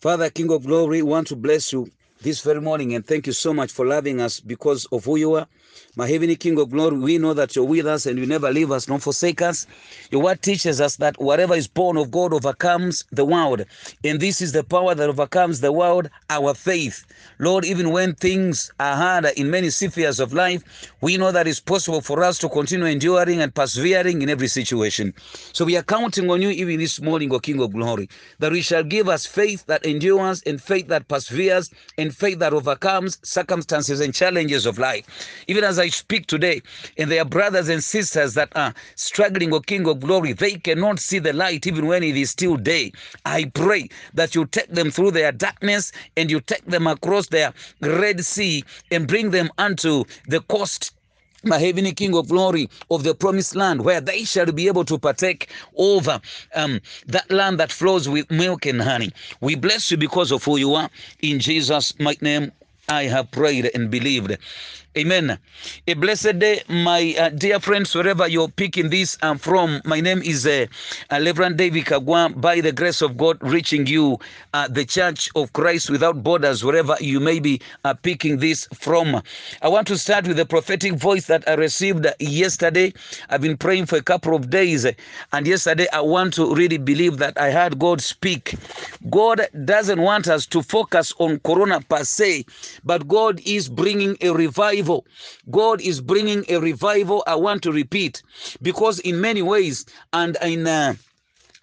Father, King of Glory, want to bless you this very morning and thank you so much for loving us because of who you are. My heavenly King of Glory, we know that you're with us and you never leave us nor forsake us. Your word teaches us that whatever is born of God overcomes the world. And this is the power that overcomes the world, our faith. Lord, even when things are hard in many spheres of life, we know that it's possible for us to continue enduring and persevering in every situation. So we are counting on you even this morning, O King of Glory, that we shall give us faith that endures and faith that perseveres and faith that overcomes circumstances and challenges of life. Even as I speak today, and there are brothers and sisters that are struggling, O King of Glory, they cannot see the light even when it is still day. I pray that you take them through their darkness and you take them across their Red Sea and bring them unto the coast my heavenly King of glory of the promised land, where they shall be able to partake over um, that land that flows with milk and honey. We bless you because of who you are. In Jesus' mighty name, I have prayed and believed. Amen. A blessed day, my uh, dear friends, wherever you're picking this um, from. My name is uh, uh, Reverend David Kagwa, by the grace of God, reaching you, uh, the Church of Christ Without Borders, wherever you may be uh, picking this from. I want to start with the prophetic voice that I received yesterday. I've been praying for a couple of days, and yesterday I want to really believe that I heard God speak. God doesn't want us to focus on Corona per se, but God is bringing a revival. God is bringing a revival. I want to repeat because in many ways and in uh,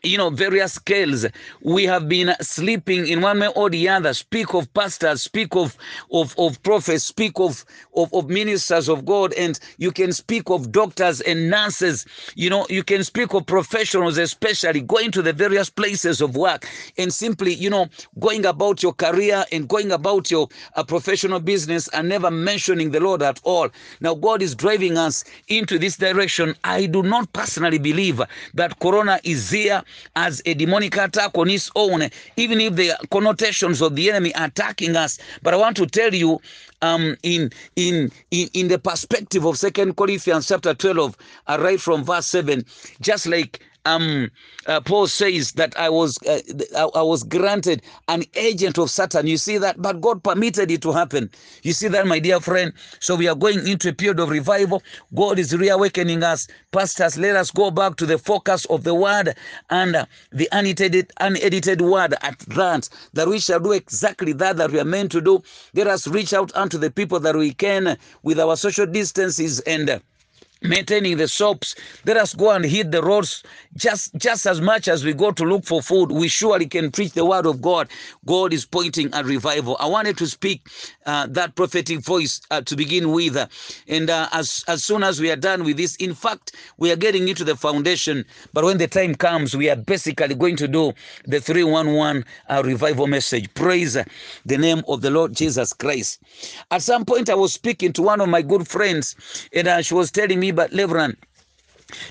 you know, various scales. We have been sleeping in one way or the other. Speak of pastors, speak of of, of prophets, speak of, of of ministers of God, and you can speak of doctors and nurses. You know, you can speak of professionals, especially going to the various places of work and simply, you know, going about your career and going about your uh, professional business and never mentioning the Lord at all. Now, God is driving us into this direction. I do not personally believe that Corona is here as a demonic attack on its own, even if the connotations of the enemy attacking us. But I want to tell you, um, in in in the perspective of Second Corinthians chapter twelve, uh, right from verse seven, just like um, uh, Paul says that I was uh, I, I, was granted an agent of Satan. You see that, but God permitted it to happen. You see that, my dear friend. So we are going into a period of revival. God is reawakening us, pastors. Let us go back to the focus of the word and uh, the unedited, unedited word at that. That we shall do exactly that that we are meant to do. Let us reach out unto the people that we can with our social distances and maintaining the soaps. Let us go and hit the roads just just as much as we go to look for food. We surely can preach the word of god. God is pointing at revival. I wanted to speak uh, that prophetic voice uh, to begin with. Uh, and as as soon as we are done with this in fact we are getting into the foundation. But when the time comes we are basically going to do the 311 revival message. Praise the name of the lord jesus christ. At some point i was speaking to one of my good friends and she was telling me but Reverend,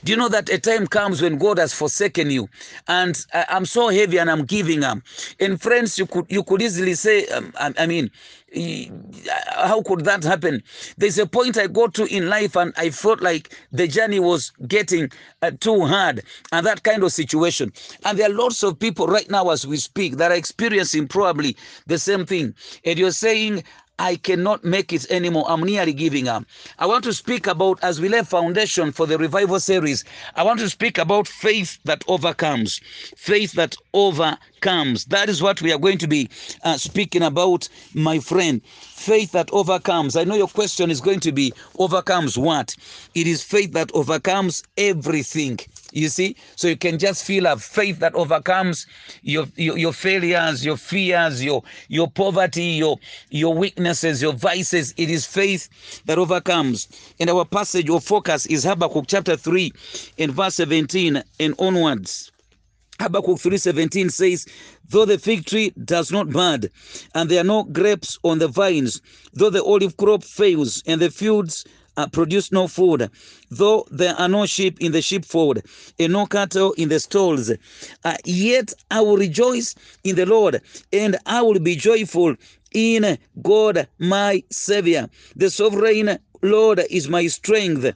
do you know that a time comes when God has forsaken you, and I'm so heavy and I'm giving up? And friends, you could you could easily say, um, I, I, mean, how could that happen? There's a point I got to in life, and I felt like the journey was getting uh, too hard, and that kind of situation. And there are lots of people right now, as we speak, that are experiencing probably the same thing. And you're saying, I cannot make it anymore. I'm nearly giving up. I want to speak about, as we lay foundation for the revival series, I want to speak about faith that overcomes. Faith that overcomes. That is what we are going to be uh, speaking about, my friend. Faith that overcomes. I know your question is going to be overcomes what? It is faith that overcomes everything. You see, so you can just feel a faith that overcomes your, your your failures, your fears, your your poverty, your your weaknesses, your vices. It is faith that overcomes. And our passage or focus is Habakkuk chapter three, and verse seventeen and onwards. Habakkuk 3:17 says, Though the fig tree does not bud, and there are no grapes on the vines, though the olive crop fails, and the fields uh, produce no food, though there are no sheep in the sheepfold, and no cattle in the stalls, uh, yet I will rejoice in the Lord, and I will be joyful in God my Savior. The sovereign Lord is my strength. Uh,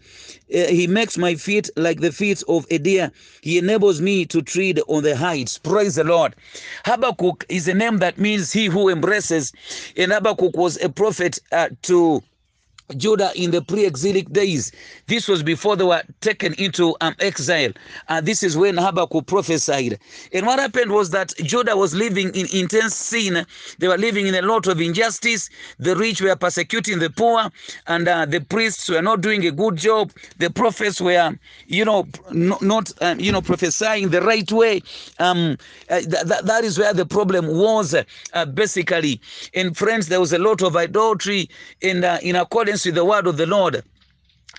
he makes my feet like the feet of a deer. He enables me to tread on the heights. Praise the Lord. Habakkuk is a name that means he who embraces. And Habakkuk was a prophet uh, to Judah in the pre-exilic days. This was before they were taken into um, exile. Uh, this is when Habakkuk prophesied. And what happened was that Judah was living in intense sin. They were living in a lot of injustice. The rich were persecuting the poor, and uh, the priests were not doing a good job. The prophets were, you know, not, not um, you know, prophesying the right way. Um, uh, th- th- that is where the problem was, uh, basically. And friends, there was a lot of idolatry, and uh, in accordance with the word of the Lord.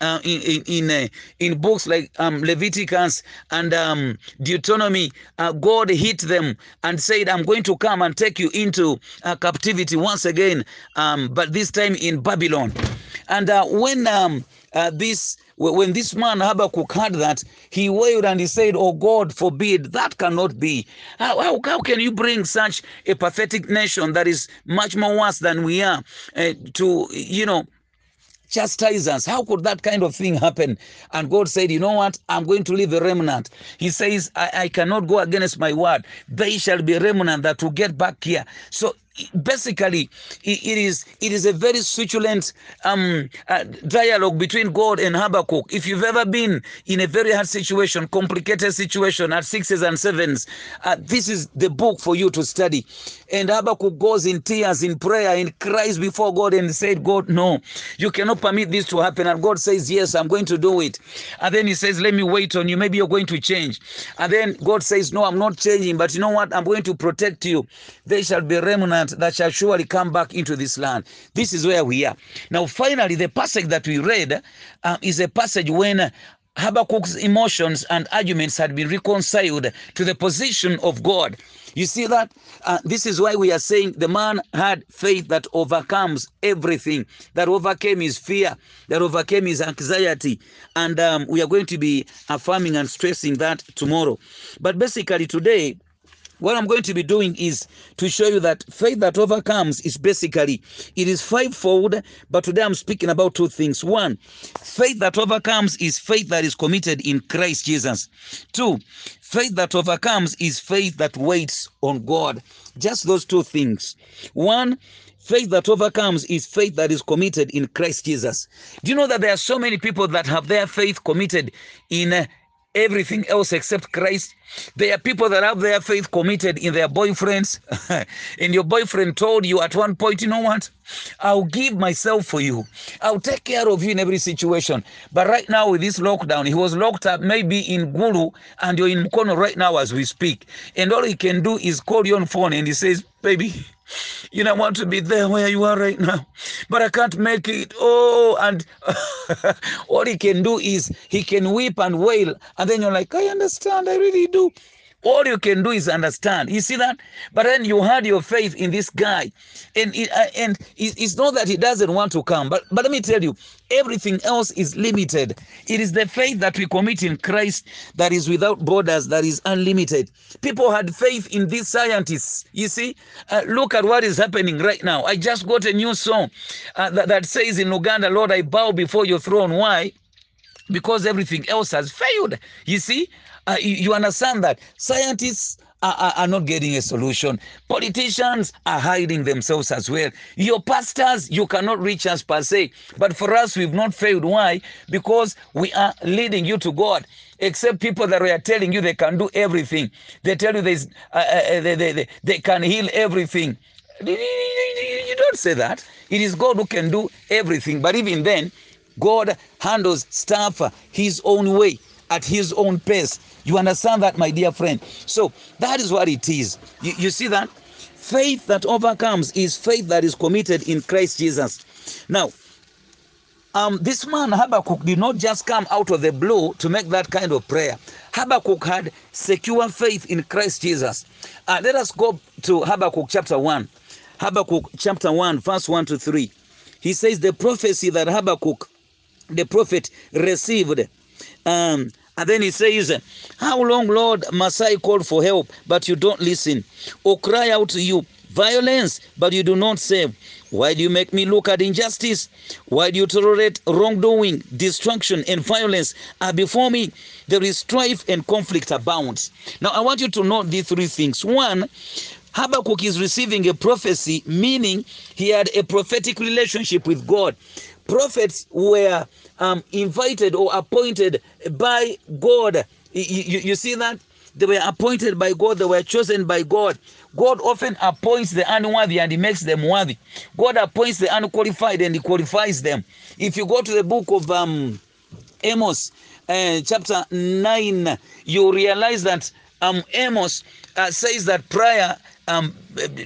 Uh, in in in, uh, in books like um, Leviticus and um, Deuteronomy, uh, God hit them and said, "I'm going to come and take you into uh, captivity once again, um, but this time in Babylon." And uh, when um, uh, this when this man Habakkuk heard that, he wailed and he said, Oh God, forbid, that cannot be. How, how, how can you bring such a pathetic nation that is much more worse than we are to, you know, chastise us. How could that kind of thing happen? And God said, You know what? I'm going to leave a remnant. He says, I, I cannot go against my word. They shall be remnant that will get back here. So basically it is it is a very succulent um, uh, dialogue between god and habakkuk if you've ever been in a very hard situation complicated situation at sixes and sevens uh, this is the book for you to study and habakkuk goes in tears in prayer and cries before god and said god no you cannot permit this to happen. And god says yes i'm going to do it. And then he says let me wait on you. Maybe you're going to change. And then god says no i'm not changing but you know what? I'm going to protect you. They shall be remnant that shall surely come back into this land. This is where we are. Now, finally, the passage that we read uh, is a passage when Habakkuk's emotions and arguments had been reconciled to the position of God. You see that? Uh, this is why we are saying the man had faith that overcomes everything, that overcame his fear, that overcame his anxiety. And um, we are going to be affirming and stressing that tomorrow. But basically, today, what I'm going to be doing is to show you that faith that overcomes is basically it is fivefold, but today I'm speaking about two things. One, faith that overcomes is faith that is committed in Christ Jesus. Two, faith that overcomes is faith that waits on God. Just those two things. One, faith that overcomes is faith that is committed in Christ Jesus. Do you know that there are so many people that have their faith committed in uh, everything else except Christ. There are people that have their faith committed in their boyfriends, and your boyfriend told you at one point, you know what? I'll give myself for you. I'll take care of you in every situation. But right now, with this lockdown, he was locked up maybe in Gulu, and you're in Mukono right now as we speak. And all he can do is call you on phone and he says, Baby, you know, I want to be there where you are right now, but I can't make it. Oh, and all he can do is he can weep and wail, and then you're like, I understand, I really do. All you can do is understand. You see that? But then you had your faith in this guy, and it, uh, and it's not that he doesn't want to come, but but let me tell you, everything else is limited. It is the faith that we commit in Christ that is without borders, that is unlimited. People had faith in these scientists. You see, uh, look at what is happening right now. I just got a new song uh, that, that says in Uganda, Lord, I bow before your throne. Why? Because everything else has failed. You see, uh, you, you, understand that scientists are, are, are, not getting a solution. Politicians are hiding themselves as well. Your pastors, you cannot reach us per se. But for us, we've not failed. Why? Because we are leading you to God. Except people that are telling you they can do everything. They tell you there's, uh, uh, they, they, they, they can heal everything. You don't say that. It is God who can do everything. But even then, God handles stuff his own way, at his own pace. You understand that, my dear friend? So that is what it is. You, you see that? Faith that overcomes is faith that is committed in Christ Jesus. Now, um, this man Habakkuk did not just come out of the blue to make that kind of prayer. Habakkuk had secure faith in Christ Jesus. Uh, let us go to Habakkuk chapter 1. Habakkuk chapter 1, verse 1 to 3. He says, The prophecy that Habakkuk the prophet received. Um, and then he says, How long, Lord, must I call for help, but you don't listen? Or cry out to you, violence, but you do not save? Why do you make me look at injustice? Why do you tolerate wrongdoing? Destruction and violence are before me. There is strife and conflict abounds. Now, I want you to note these three things. One, Habakkuk is receiving a prophecy, meaning he had a prophetic relationship with God. Prophets were um, invited or appointed by God. You, you, you see that? They were appointed by God, they were chosen by God. God often appoints the unworthy and he makes them worthy. God appoints the unqualified and he qualifies them. If you go to the book of um, Amos, uh, chapter 9, you realize that um, Amos uh, says that prior um,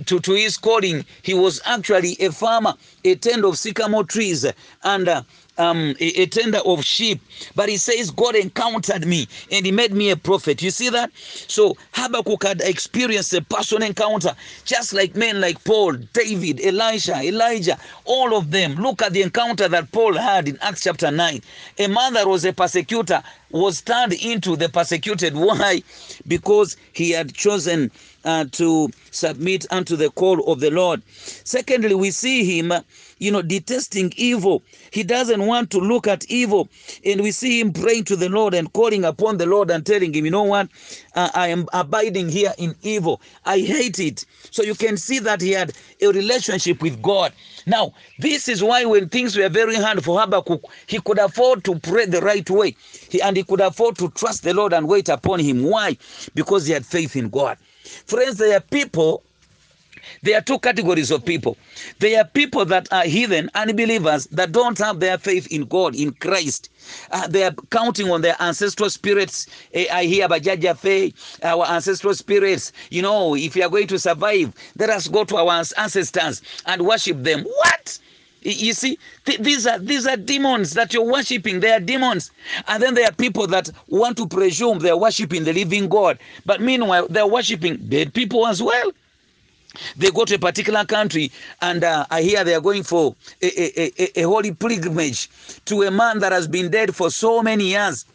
to, to his calling, he was actually a farmer, a tender of sycamore trees, and uh, um, a, a tender of sheep. But he says, God encountered me and he made me a prophet. You see that? So Habakkuk had experienced a personal encounter, just like men like Paul, David, Elisha, Elijah, all of them. Look at the encounter that Paul had in Acts chapter 9. A man that was a persecutor was turned into the persecuted. Why? Because he had chosen uh, to submit unto the call of the Lord. Secondly, we see him, you know, detesting evil. He doesn't want to look at evil. And we see him praying to the Lord and calling upon the Lord and telling him, you know what? Uh, I am abiding here in evil. I hate it. So you can see that he had a relationship with God. Now, this is why when things were very hard for Habakkuk, he could afford to pray the right way. He, and he could afford to trust the Lord and wait upon him. Why? Because he had faith in God. Friends, there are people, there are two categories of people. There are people that are heathen, unbelievers, that don't have their faith in God, in Christ. Uh, they are counting on their ancestral spirits. Eh, I hear Bajaja Faye, our ancestral spirits. You know, if you are going to survive, let us go to our ancestors and worship them. What? You see, th- these are these are demons that you're worshiping. They are demons, and then there are people that want to presume they are worshiping the living God, but meanwhile they are worshiping dead people as well. They go to a particular country, and uh, I hear they are going for a, a, a, a holy pilgrimage to a man that has been dead for so many years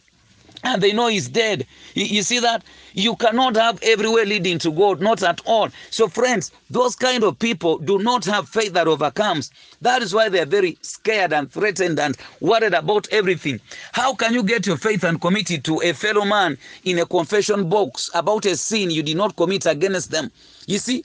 and they know he's dead. You, you, see that? You cannot have everywhere leading to God, not at all. So, friends, those kind of people do not have faith that overcomes. That is why they are very scared and threatened and worried about everything. How can you get your faith and commit it to a fellow man in a confession box about a sin you did not commit against them? You see?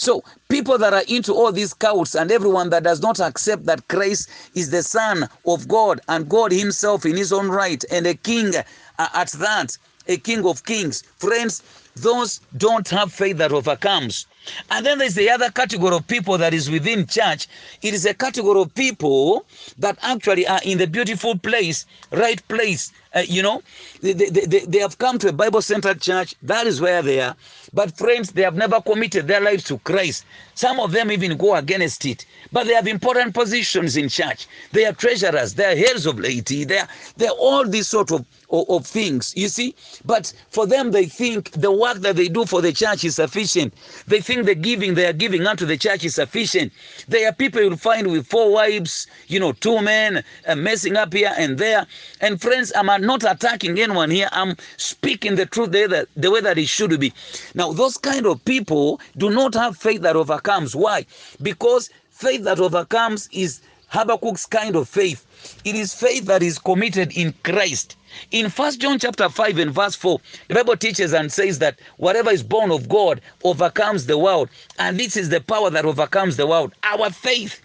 So, people that are into all these cults and everyone that does not accept that Christ is the Son of God and God Himself in His own right and a King uh, at that, a King of Kings, friends, those don't have faith that overcomes. And then there's the other category of people that is within church. It is a category of people that actually are in the beautiful place, right place. Uh, you know, they, they, they, they have come to a Bible centered church. That is where they are. But, friends, they have never committed their lives to Christ. Some of them even go against it. But they have important positions in church. They are treasurers, they are heads of laity, they are, they are all these sort of, of, of things, you see. But for them, they think the work that they do for the church is sufficient. They think the giving they are giving unto the church is sufficient. There are people you'll find with four wives, you know, two men, uh, messing up here and there. And friends, I'm not attacking anyone here. I'm speaking the truth the, the, the way that it should be. Now, those kind of people do not have faith that overcomes. Why? Because faith that overcomes is Habakkuk's kind of faith. It is faith that is committed in Christ. In First John chapter 5 and verse 4, the Bible teaches and says that whatever is born of God overcomes the world. And this is the power that overcomes the world, our faith.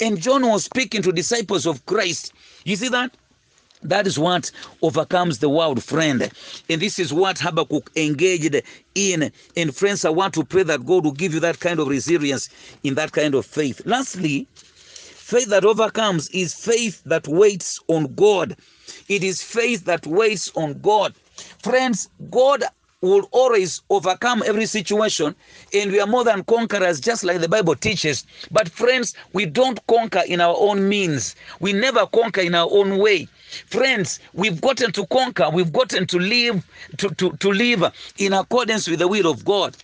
And John was speaking to disciples of Christ. You see that? That is what overcomes the world, friend. And this is what Habakkuk engaged in. And friends, I want to pray that God will give you that kind of resilience in that kind of faith. Lastly, faith that overcomes is faith that waits on God. It is faith that waits on God. Friends, God will always overcome every situation and we are more than conquerors just like the bible teaches. But friends we don't conquer in our own means. We never conquer in our own way. Friends we've gotten to conquer. We've gotten to live to, to, to live in accordance with the will of god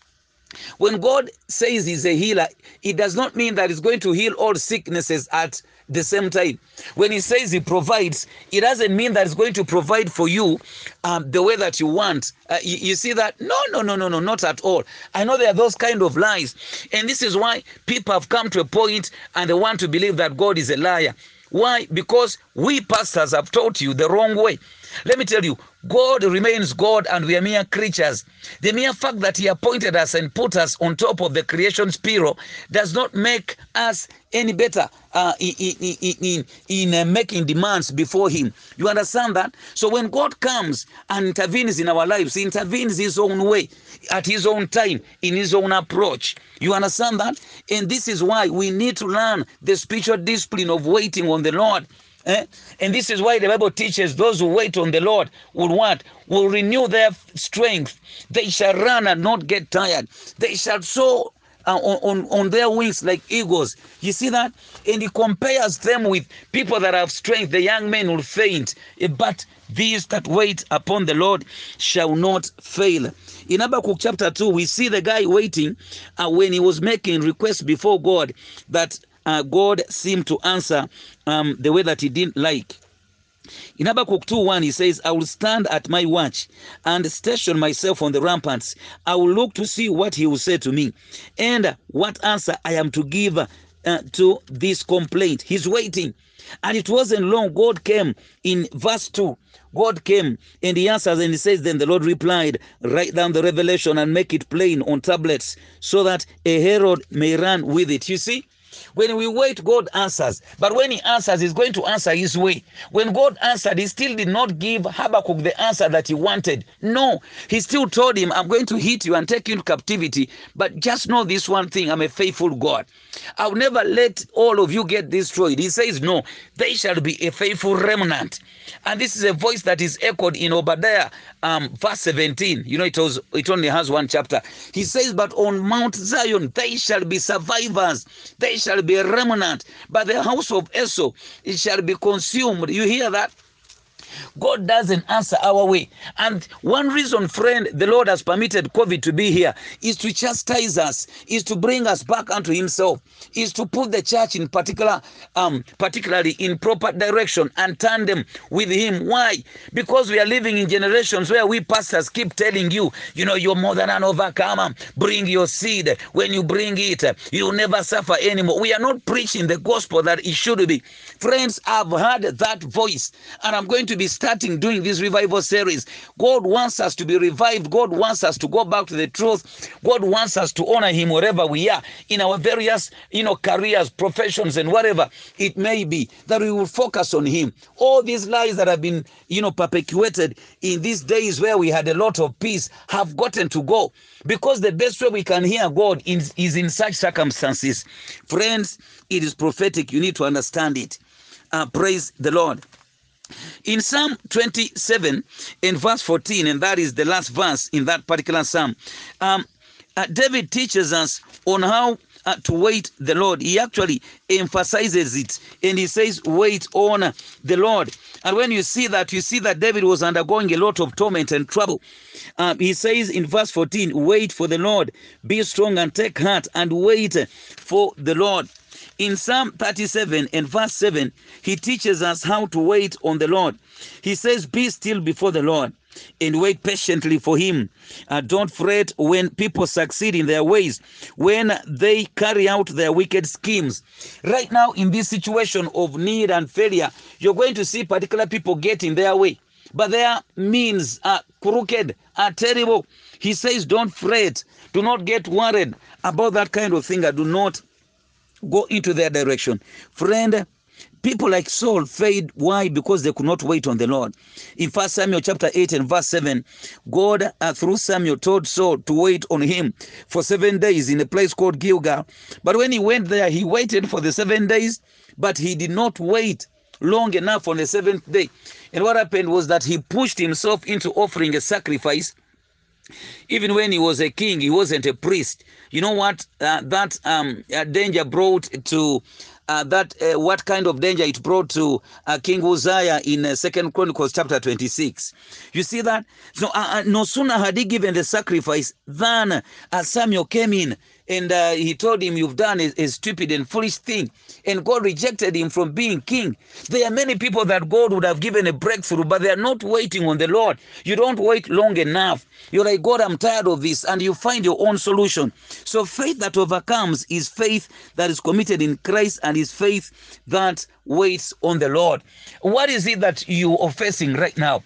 when God says He's a healer, it does not mean that He's going to heal all sicknesses at the same time. When He says He provides, it doesn't mean that He's going to provide for you um, the way that you want. Uh, you, you see that? No, no, no, no, no, not at all. I know there are those kind of lies. And this is why people have come to a point and they want to believe that God is a liar. Why? Because we pastors have taught you the wrong way. Let me tell you, God remains God and we are mere creatures. The mere fact that He appointed us and put us on top of the creation spiral does not make us any better uh, in, in, in, in making demands before Him. You understand that? So when God comes and intervenes in our lives, He intervenes His own way, at His own time, in His own approach. You understand that? And this is why we need to learn the spiritual discipline of waiting on the Lord. Eh? And this is why the Bible teaches those who wait on the Lord will what? Will renew their strength. They shall run and not get tired. They shall soar uh, on, on, on their wings like eagles. You see that? And he compares them with people that have strength. The young men will faint, eh, but these that wait upon the Lord shall not fail. In Habakkuk chapter 2, we see the guy waiting uh, when he was making requests before God that uh, God seemed to answer um, the way that he didn't like. In Habakkuk 2 1, he says, I will stand at my watch and station myself on the ramparts. I will look to see what he will say to me and what answer I am to give uh, to this complaint. He's waiting. And it wasn't long. God came in verse 2. God came and he answers and he says, Then the Lord replied, Write down the revelation and make it plain on tablets so that a herald may run with it. You see? When we wait, God answers. But when He answers, He's going to answer His way. When God answered, He still did not give Habakkuk the answer that he wanted. No, He still told him, I'm going to hit you and take you into captivity. But just know this one thing I'm a faithful God. I'll never let all of you get destroyed. He says, No, they shall be a faithful remnant. And this is a voice that is echoed in Obadiah um, verse 17. You know, it was it only has one chapter. He says, But on Mount Zion they shall be survivors, they shall be a remnant, but the house of Esau it shall be consumed. You hear that? God doesn't answer our way. And one reason, friend, the Lord has permitted COVID to be here is to chastise us, is to bring us back unto Himself, is to put the church in particular, um, particularly in proper direction and turn them with Him. Why? Because we are living in generations where we pastors keep telling you, you know, you're more than an overcomer. Bring your seed. When you bring it, you'll never suffer anymore. We are not preaching the gospel that it should be. Friends, I've heard that voice, and I'm going to be starting doing this revival series. God wants us to be revived. God wants us to go back to the truth. God wants us to honor Him wherever we are in our various, you know, careers, professions, and whatever it may be. That we will focus on Him. All these lies that have been, you know, perpetuated in these days where we had a lot of peace have gotten to go because the best way we can hear God is, is in such circumstances. Friends, it is prophetic. You need to understand it. Uh, praise the Lord. In Psalm 27 in verse 14, and that is the last verse in that particular psalm, um, uh, David teaches us on how uh, to wait the Lord. He actually emphasizes it and he says, Wait on the Lord. And when you see that, you see that David was undergoing a lot of torment and trouble. Um, he says in verse 14, Wait for the Lord, be strong and take heart, and wait for the Lord. In Psalm 37 and verse 7, he teaches us how to wait on the Lord. He says, Be still before the Lord and wait patiently for him. Uh, don't fret when people succeed in their ways, when they carry out their wicked schemes. Right now, in this situation of need and failure, you're going to see particular people get in their way. But their means are crooked, are terrible. He says, Don't fret, do not get worried about that kind of thing. I do not go into their direction. Friend, people like Saul failed. Why? Because they could not wait on the Lord. In First Samuel chapter 8 and verse 7, God, uh, through Samuel, told Saul to wait on him for seven days in a place called Gilgal. But when he went there, he waited for the seven days, but he did not wait long enough on the seventh day. And what happened was that he pushed himself into offering a sacrifice even when he was a king, he wasn't a priest. You know what uh, that um, uh, danger brought to uh, that uh, what kind of danger it brought to uh, King Uzziah in uh, Second Chronicles chapter 26. You see that? So uh, uh, no sooner had he given the sacrifice than Samuel came in and uh, he told him, You've done a, a, stupid and foolish thing. And God rejected him from being king. There are many people that God would have given a breakthrough, but they are not waiting on the Lord. You don't wait long enough. You're like, God, I'm tired of this. And you find your own solution. So faith that overcomes is faith that is committed in Christ and is faith that waits on the Lord. What is it that you are facing right now?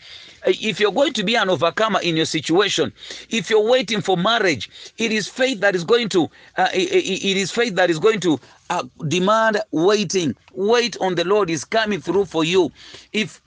If you're going to be an overcomer in your situation, if you're waiting for marriage, it is faith that is going to uh, it, it is faith that is going to uh, demand waiting. Wait on the Lord is coming through for you. If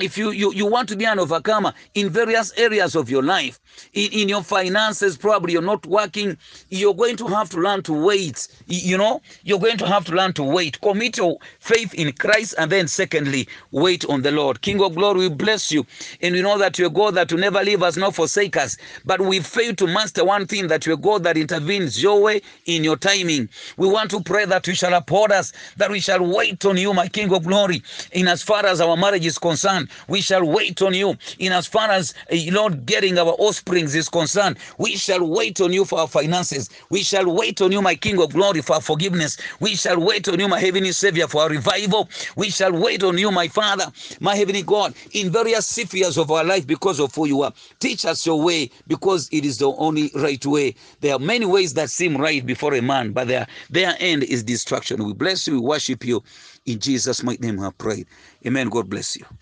if you, you you want to be an overcomer in various areas of your life in, in your finances probably you're not working you're going to have to learn to wait you know? You're going to have to learn to wait. Commit your faith in christ and then secondly wait on the lord. King of glory we bless you. And we know that you're god that will never leave us nor forsake us. But we fail to master one thing that you're god that intervenes your way in your timing. We want to pray that you shall uphold us that we shall wait on you my king of glory in as far as our marriage is concerned we shall wait on you. In as far as uh, Lord getting our offsprings is concerned, we shall wait on you for our finances. We shall wait on you, my King of glory, for our forgiveness. We shall wait on you, my heavenly Savior, for our revival. We shall wait on you, my Father, my heavenly God, in various spheres of our life because of who you are. Teach us your way because it is the only right way. There are many ways that seem right before a man, but their, their end is destruction. We bless you, we worship you. In Jesus' mighty name, I pray. Amen. God bless you.